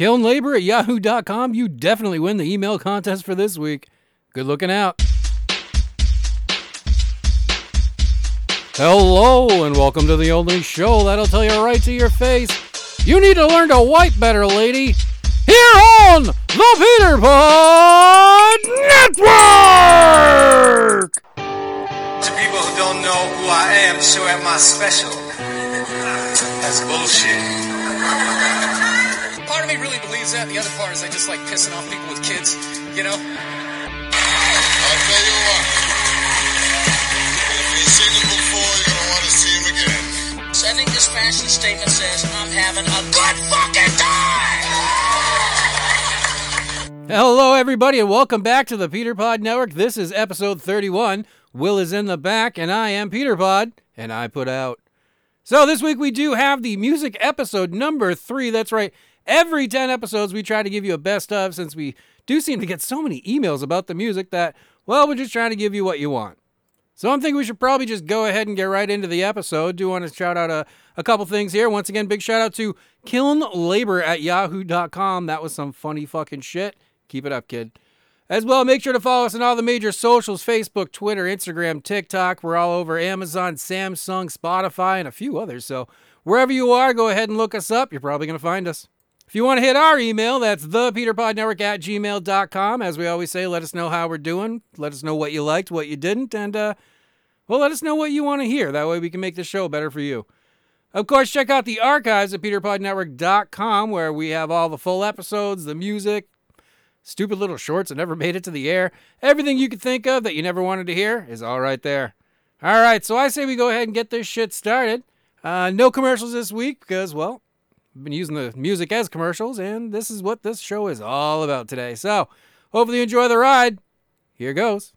Killing labor at yahoo.com. You definitely win the email contest for this week. Good looking out. Hello, and welcome to the only show that'll tell you right to your face. You need to learn to wipe better, lady. Here on the Peter Pod Network! To people who don't know who I am, show out my special. That's bullshit. Part of me really believes that. The other part is I just like pissing off people with kids, you know? I'll tell you what. If you've seen him before, you're gonna want to see him again. Sending this fashion statement says I'm having a good fucking time. Hello, everybody, and welcome back to the Peter Pod Network. This is episode 31. Will is in the back, and I am Peter Pod, and I put out. So this week we do have the music episode number three. That's right. Every 10 episodes, we try to give you a best of since we do seem to get so many emails about the music that, well, we're just trying to give you what you want. So I'm thinking we should probably just go ahead and get right into the episode. Do want to shout out a, a couple things here. Once again, big shout out to Kiln Labor at yahoo.com. That was some funny fucking shit. Keep it up, kid. As well, make sure to follow us on all the major socials Facebook, Twitter, Instagram, TikTok. We're all over Amazon, Samsung, Spotify, and a few others. So wherever you are, go ahead and look us up. You're probably going to find us. If you want to hit our email, that's thepeterpodnetwork at gmail.com. As we always say, let us know how we're doing. Let us know what you liked, what you didn't, and, uh, well, let us know what you want to hear. That way we can make the show better for you. Of course, check out the archives at peterpodnetwork.com where we have all the full episodes, the music, stupid little shorts that never made it to the air. Everything you could think of that you never wanted to hear is all right there. All right, so I say we go ahead and get this shit started. Uh, no commercials this week because, well, been using the music as commercials, and this is what this show is all about today. So, hopefully, you enjoy the ride. Here goes.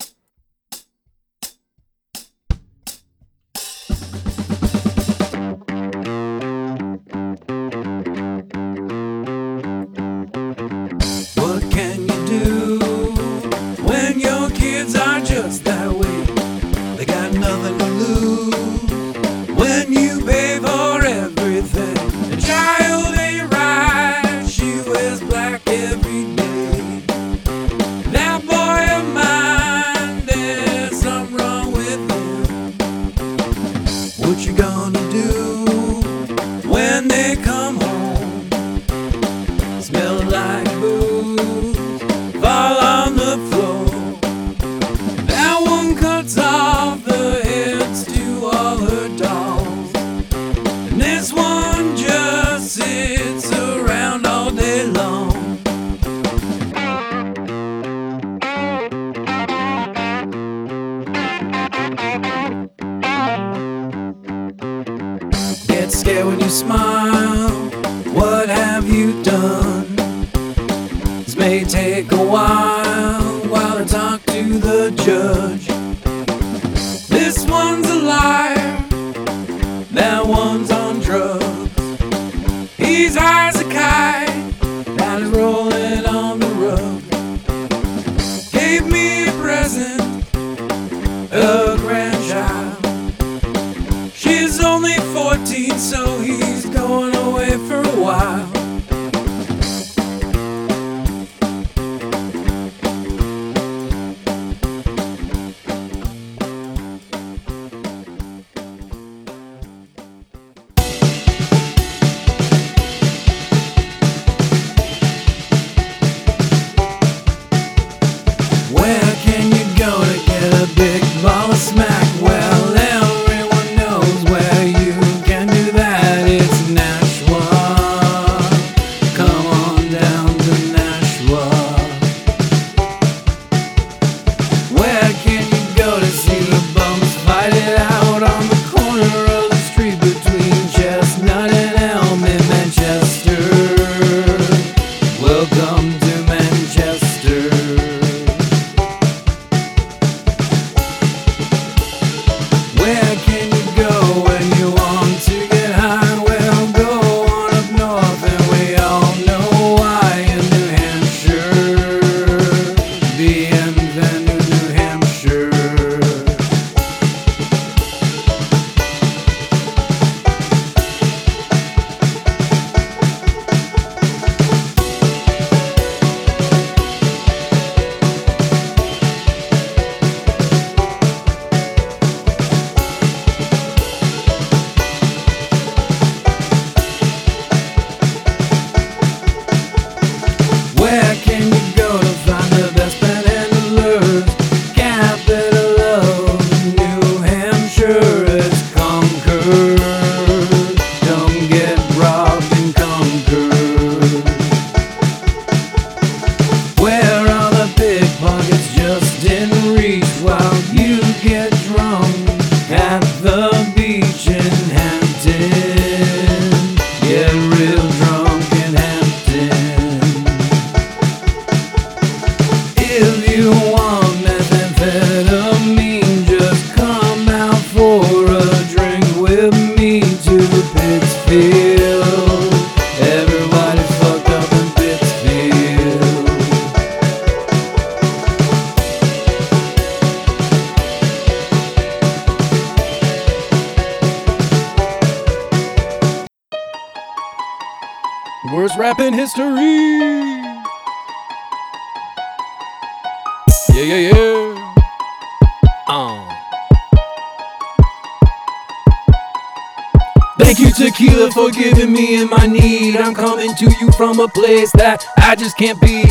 Me in my need. I'm coming to you from a place that I just can't be.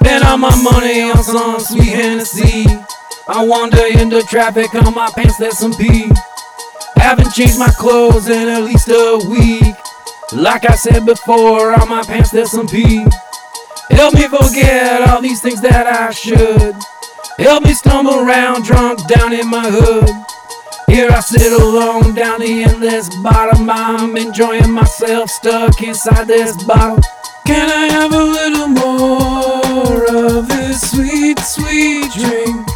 Spend all my money on some sweet Hennessy. I wander into traffic on my pants, there's some pee. Haven't changed my clothes in at least a week. Like I said before, on my pants there's some pee. Help me forget all these things that I should. Help me stumble around drunk down in my hood. Here I sit alone down the endless bottom. I'm enjoying myself stuck inside this bottle. Can I have a little more of this sweet, sweet drink?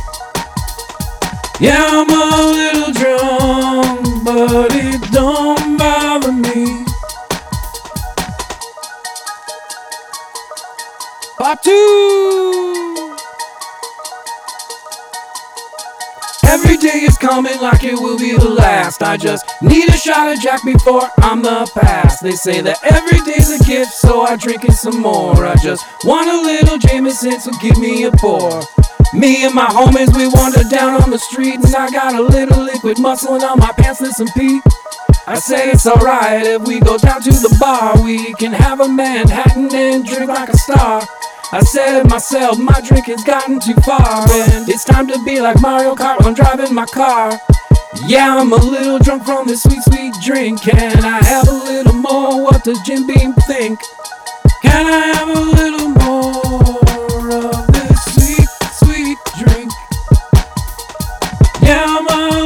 Yeah, I'm a little drunk, but it don't bother me. Part two. Every day is coming like it will be the last. I just need a shot of Jack before I'm the past. They say that every day's a gift, so I drink it some more. I just want a little Jameson, so give me a pour. Me and my homies, we wander down on the street, and I got a little liquid muscling on my pants and some pee. I say it's alright if we go down to the bar. We can have a Manhattan and drink like a star. I said to myself, my drink has gotten too far, and it's time to be like Mario Kart when driving my car. Yeah, I'm a little drunk from this sweet, sweet drink. Can I have a little more? What does Jim Beam think? Can I have a little more of this sweet, sweet drink? Yeah, I'm a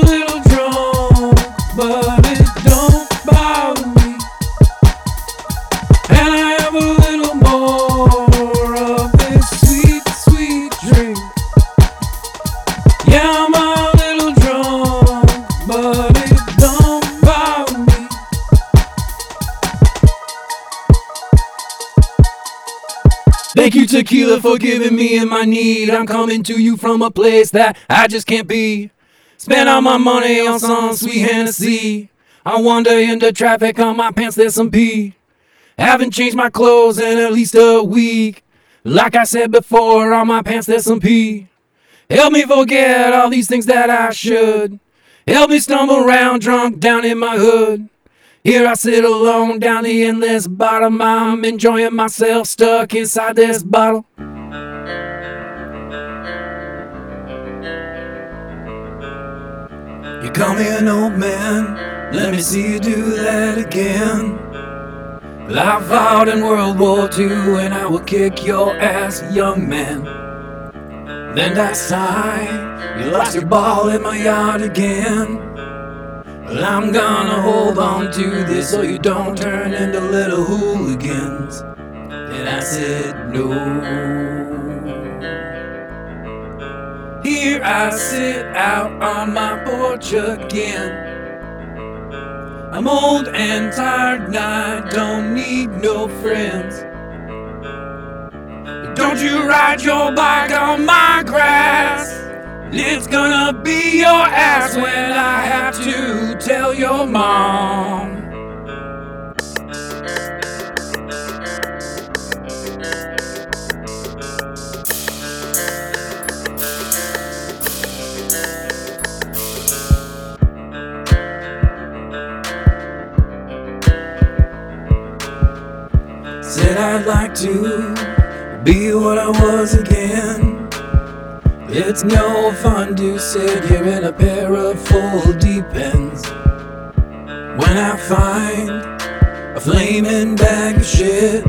Thank you, tequila, for giving me in my need. I'm coming to you from a place that I just can't be. Spend all my money on some sweet Hennessy. I wander into traffic on my pants, there's some pee. Haven't changed my clothes in at least a week. Like I said before, on my pants there's some pee. Help me forget all these things that I should. Help me stumble around drunk down in my hood. Here I sit alone down the endless bottom. I'm enjoying myself stuck inside this bottle. You call me an old man, let me see you do that again. I fought in World War II and I will kick your ass, young man. Then I sigh, you lost your ball in my yard again. Well, I'm gonna hold on to this so you don't turn into little hooligans. And I said, no. Here I sit out on my porch again. I'm old and tired and I don't need no friends. Don't you ride your bike on my grass. It's gonna be your ass when I have to tell your mom. Said I'd like to be what I was again. It's no fun to sit here in a pair of full deep ends. When I find a flaming bag of shit,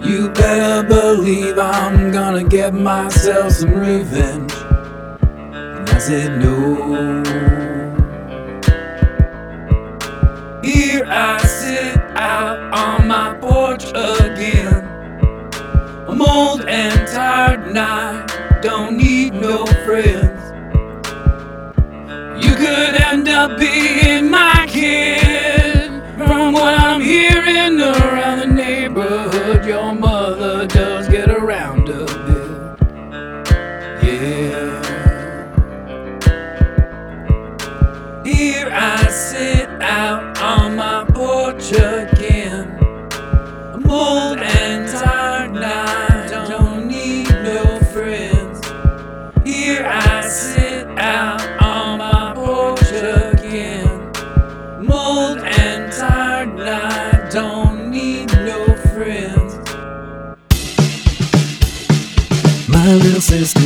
you better believe I'm gonna get myself some revenge. And I said no. Here I sit out on my porch. I'm old and tired and I don't need no friends. You could end up being my kid. From what I'm hearing around the neighborhood, your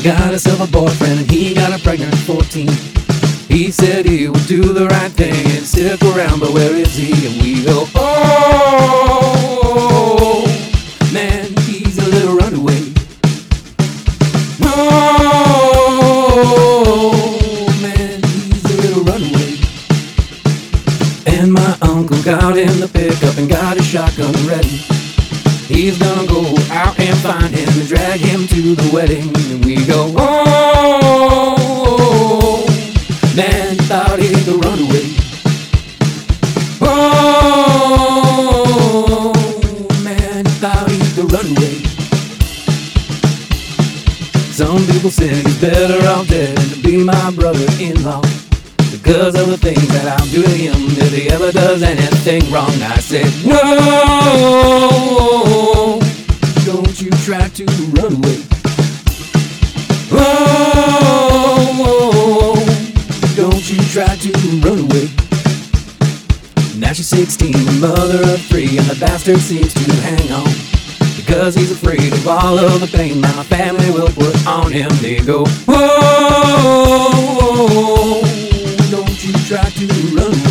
got herself a boyfriend and he got her pregnant at 14. He said he would do the right thing and stick around, but where is he? And we go, oh, man, he's a little runaway. Oh, man, he's a little runaway. And my uncle got in the pickup and got his shotgun ready. He's gonna go out and find him and drag him to the wedding. Does anything wrong. I said, no, don't you try to run away. Oh, don't you try to run away. Now she's 16, the mother of three, and the bastard seems to hang on. Because he's afraid of all of the pain my family will put on him. They go, whoa, don't you try to run away.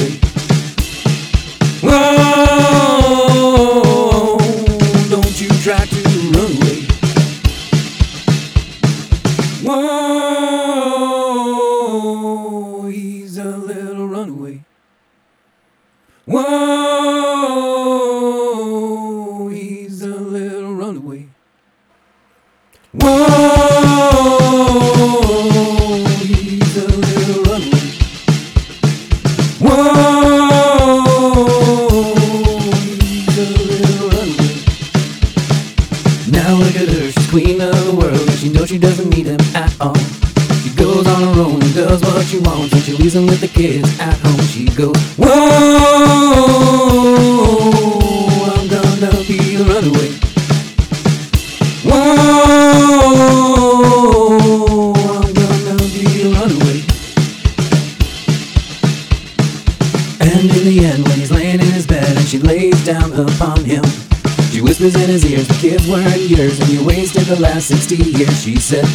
60 years. She said,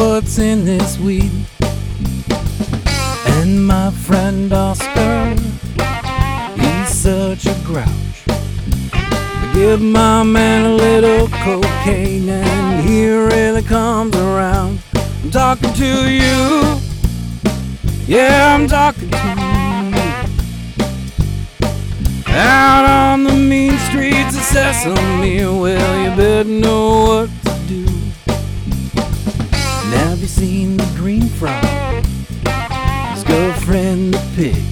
what's in this weed. And my friend Oscar, he's such a grouch. Give my man a little cocaine, and he really comes around. I'm talking to you. Yeah, I'm talking to you. Out on the mean streets of Sesame, well, you better know what seen the green frog? His girlfriend, the pig.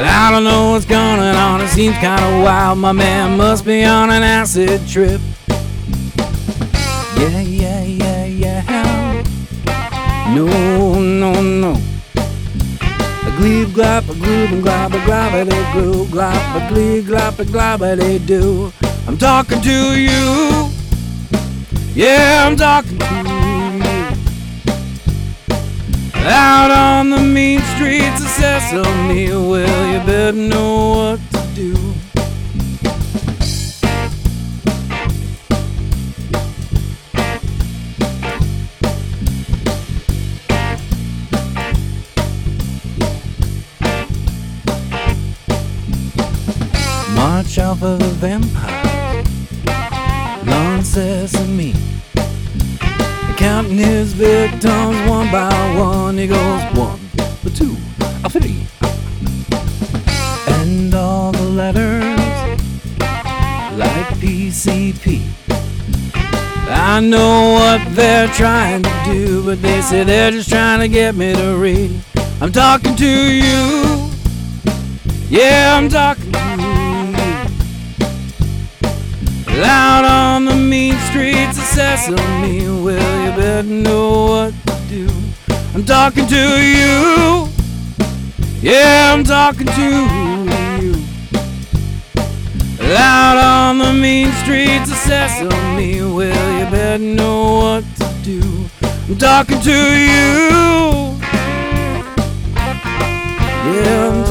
I don't know what's going on, it seems kinda wild. My man must be on an acid trip. Yeah, yeah, yeah, yeah. No, no, no. A gleeb glop, a gloob and glob, a glob, a glop, a gleeb glop, a glob, a they do. I'm talking to you. Yeah, I'm talking Out on the mean streets of Sesame, well, you better know what to do. March out for the vampire, Long Sesame. Counting his victims one by one, he goes one, a two, a three, and all the letters like PCP. I know what they're trying to do, but they say they're just trying to get me to read. I'm talking to you. Yeah, I'm talking Loud on the mean streets of Sesame, well, you better know what to do. I'm talking to you. Yeah, I'm talking to you. Loud on the mean streets of Sesame, well, you better know what to do. I'm talking to you. Yeah, I'm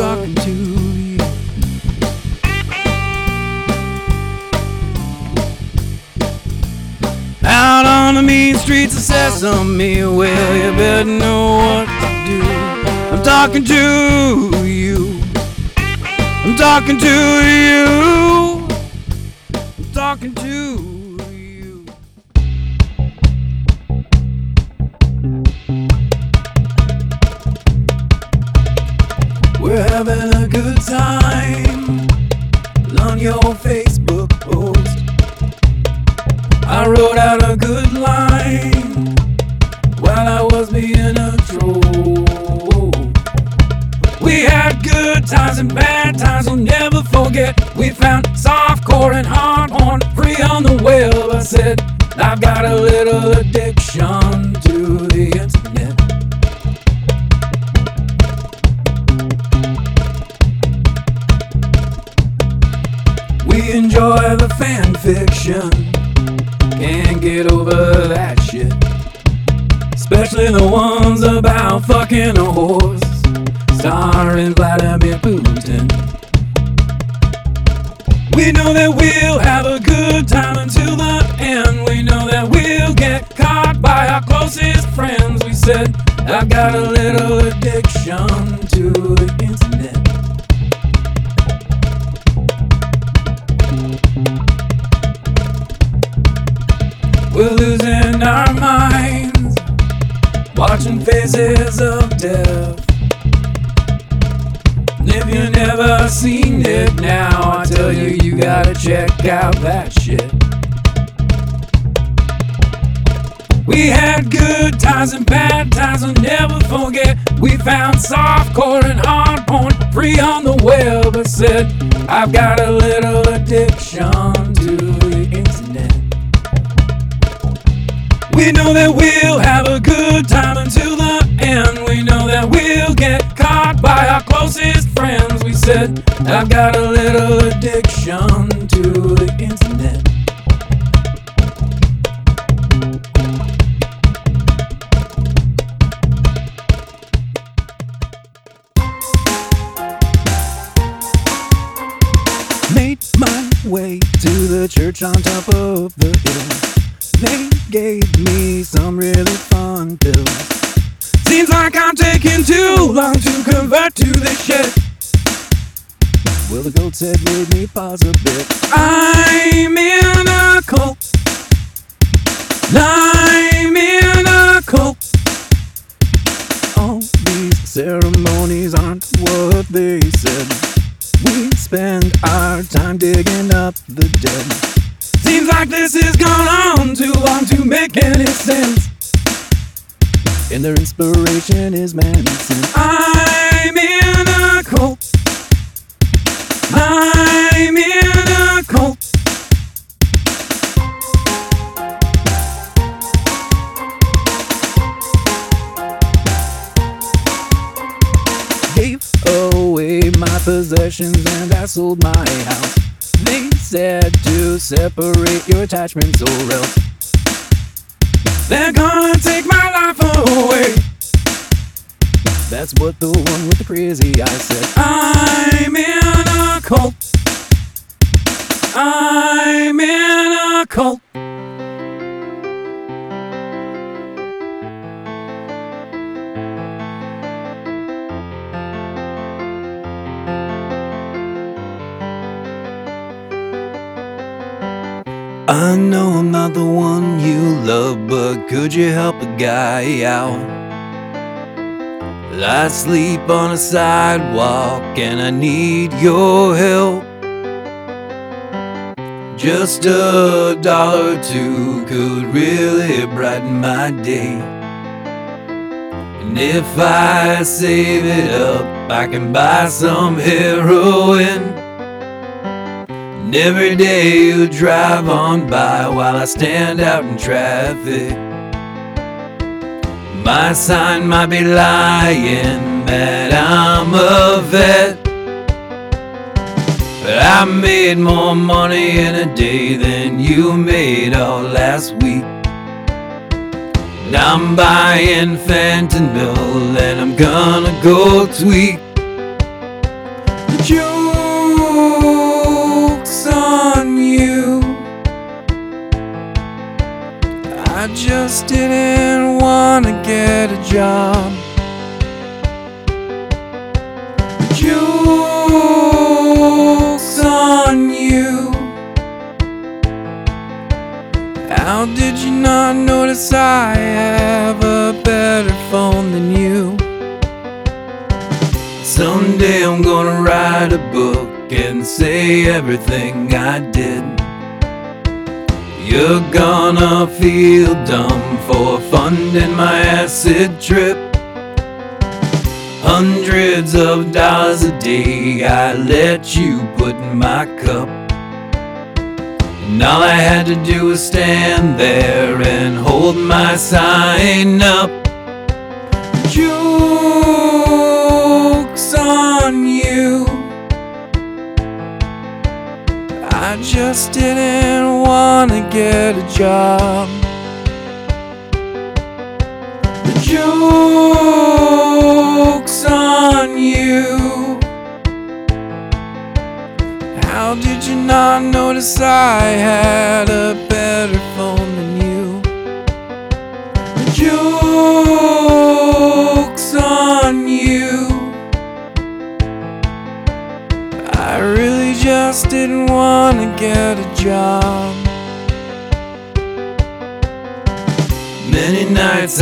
Out on the mean streets of Sesame, well, you better know what to do. I'm talking to you. I'm talking to you. I'm talking to you. We're having a good time on your wrote out a good line while I was being a troll. We had good times and bad times we'll never forget. We found softcore and hard porn free on the web. I said, I've got a little addiction to the internet. We enjoy the fan fiction. Get over that shit. Especially the ones about fucking a horse. Starring Vladimir Putin. We know that we'll have a good time until the end. We know that we'll get caught by our closest friends. We said, I've got a little addiction to faces of death. If you never seen it now, I tell you, you gotta check out that shit. We had good times and bad times, I'll never forget. We found softcore and hard porn free on the web. I said, I've got a little addiction to We know that we'll have a good time until the end. We know that we'll get caught by our closest friends. We said, I've got a little addiction to the internet. Made my way to the church on top of the hill. They gave me some really fun pills. Seems like I'm taking too long to convert to this shit. Well, the goat's head made me pause a bit. I'm in a cult. I'm in a cult. All these ceremonies aren't what they said. We spend our time digging up the dead. Seems like this has gone on too long to make any sense. And their inspiration is Manson. I'm in a cult. I'm in a cult. Gave away my possessions and I sold my house. They said to separate your attachments oh, or else they're gonna take my life away. That's what the one with the crazy eyes said. I'm in a cult. I'm in a cult. I know I'm not the one you love, but could you help a guy out? I sleep on a sidewalk and I need your help. Just a dollar or two could really brighten my day. And if I save it up, I can buy some heroin. And every day you drive on by while I stand out in traffic. My sign might be lying that I'm a vet. But I made more money in a day than you made all last week. And I'm buying fentanyl and I'm gonna go tweak. I just didn't wanna get a job. Joke's on you. How did you not notice I have a better phone than you? Someday I'm gonna write a book and say everything I did. You're gonna feel dumb for funding my acid trip. Hundreds of dollars a day I let you put in my cup. And all I had to do was stand there and hold my sign up. Joke's on you. I just didn't get a job. The joke's on you. How did you not notice I had a better phone than you? The joke's on you. I really just didn't want to get a job.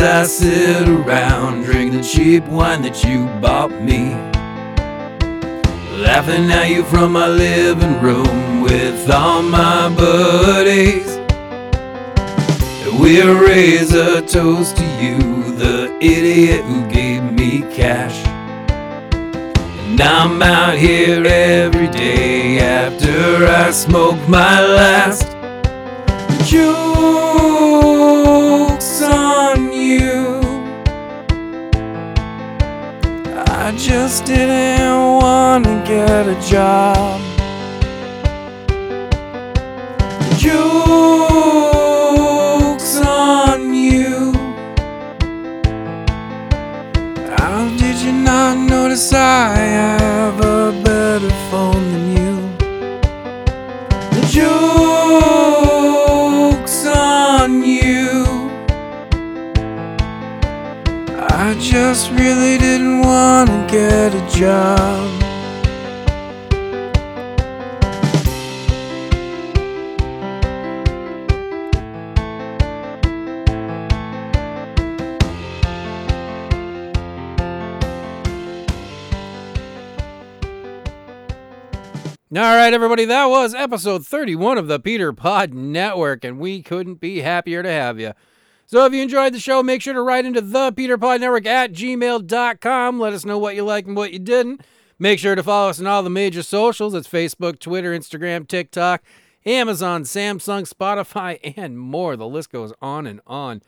Nights I sit around, drink the cheap wine that you bought me. Laughing at you from my living room with all my buddies. We'll raise a toast to you, the idiot who gave me cash. And I'm out here every day after I smoke my last. Just didn't want to get a job. Joke's on you. How did you not notice I I just really didn't want to get a job. All right, everybody, that was episode 31 of the Peter Pod Network, and we couldn't be happier to have you. So if you enjoyed the show, make sure to write into the Peter Pod Network at gmail.com. Let us know what you liked and what you didn't. Make sure to follow us on all the major socials. It's Facebook, Twitter, Instagram, TikTok, Amazon, Samsung, Spotify, and more. The list goes on and on.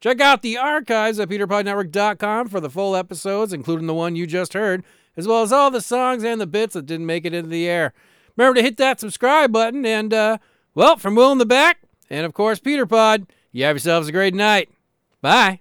Check out the archives at peterpodnetwork.com for the full episodes, including the one you just heard, as well as all the songs and the bits that didn't make it into the air. Remember to hit that subscribe button, and, uh, well, from Will in the back, and of course, Peter Pod, you have yourselves a great night. Bye.